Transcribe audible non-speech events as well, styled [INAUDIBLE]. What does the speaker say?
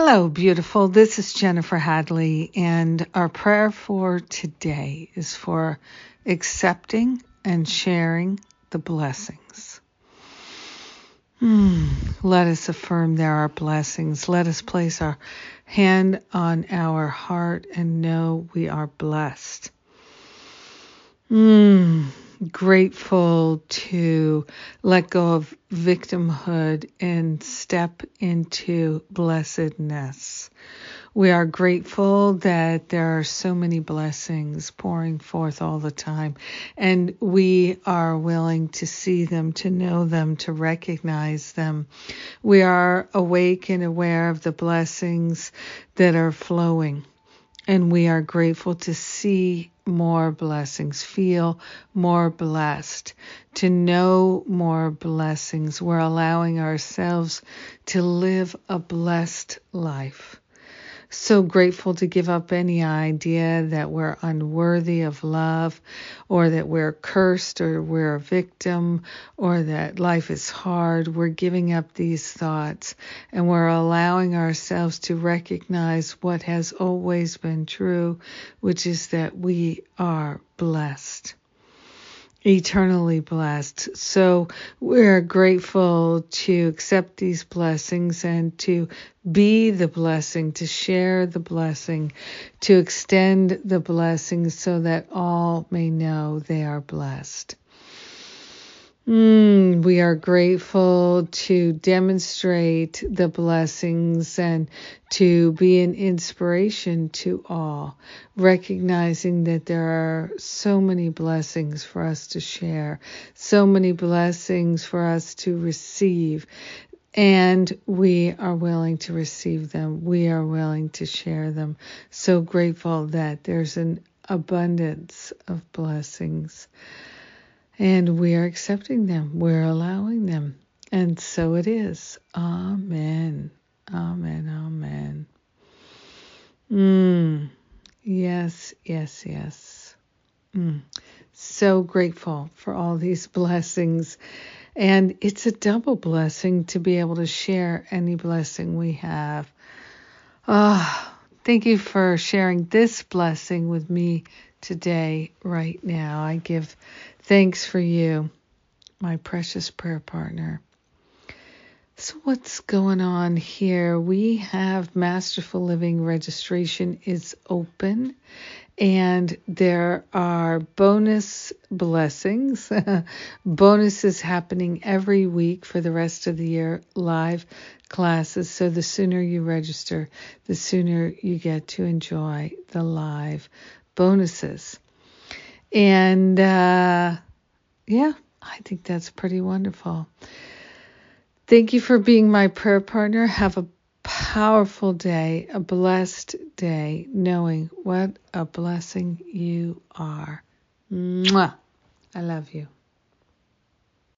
Hello, beautiful. This is Jennifer Hadley, and our prayer for today is for accepting and sharing the blessings. Hmm. Let us affirm there are blessings. Let us place our hand on our heart and know we are blessed. Hmm grateful to let go of victimhood and step into blessedness. We are grateful that there are so many blessings pouring forth all the time, and we are willing to see them, to know them, to recognize them. We are awake and aware of the blessings that are flowing and we are grateful to see more blessings, feel more blessed, to know more blessings. We're allowing ourselves to live a blessed life so grateful to give up any idea that we're unworthy of love or that we're cursed or we're a victim or that life is hard. We're giving up these thoughts and we're allowing ourselves to recognize what has always been true, which is that we are blessed eternally blessed. So we're grateful to accept these blessings and to be the blessing, to share the blessing, to extend the blessing so that all may know they are blessed. Mm, we are grateful to demonstrate the blessings and to be an inspiration to all, recognizing that there are so many blessings for us to share, so many blessings for us to receive. And we are willing to receive them. We are willing to share them. So grateful that there's an abundance of blessings. And we are accepting them, we're allowing them. And so it is. Amen. Amen. Amen. Mm. Yes, yes, yes. Mm. So grateful for all these [LAUGHS] blessings. And it's a double blessing to be able to share any blessing we have. Ah, oh, thank you for sharing this blessing with me today, right now. I give thanks for you, my precious prayer partner. So, what's going on here? We have Masterful Living registration is open, and there are bonus blessings, [LAUGHS] bonuses happening every week for the rest of the year, live classes. So, the sooner you register, the sooner you get to enjoy the live bonuses. And uh, yeah, I think that's pretty wonderful. Thank you for being my prayer partner. Have a powerful day, a blessed day, knowing what a blessing you are. Mwah. I love you.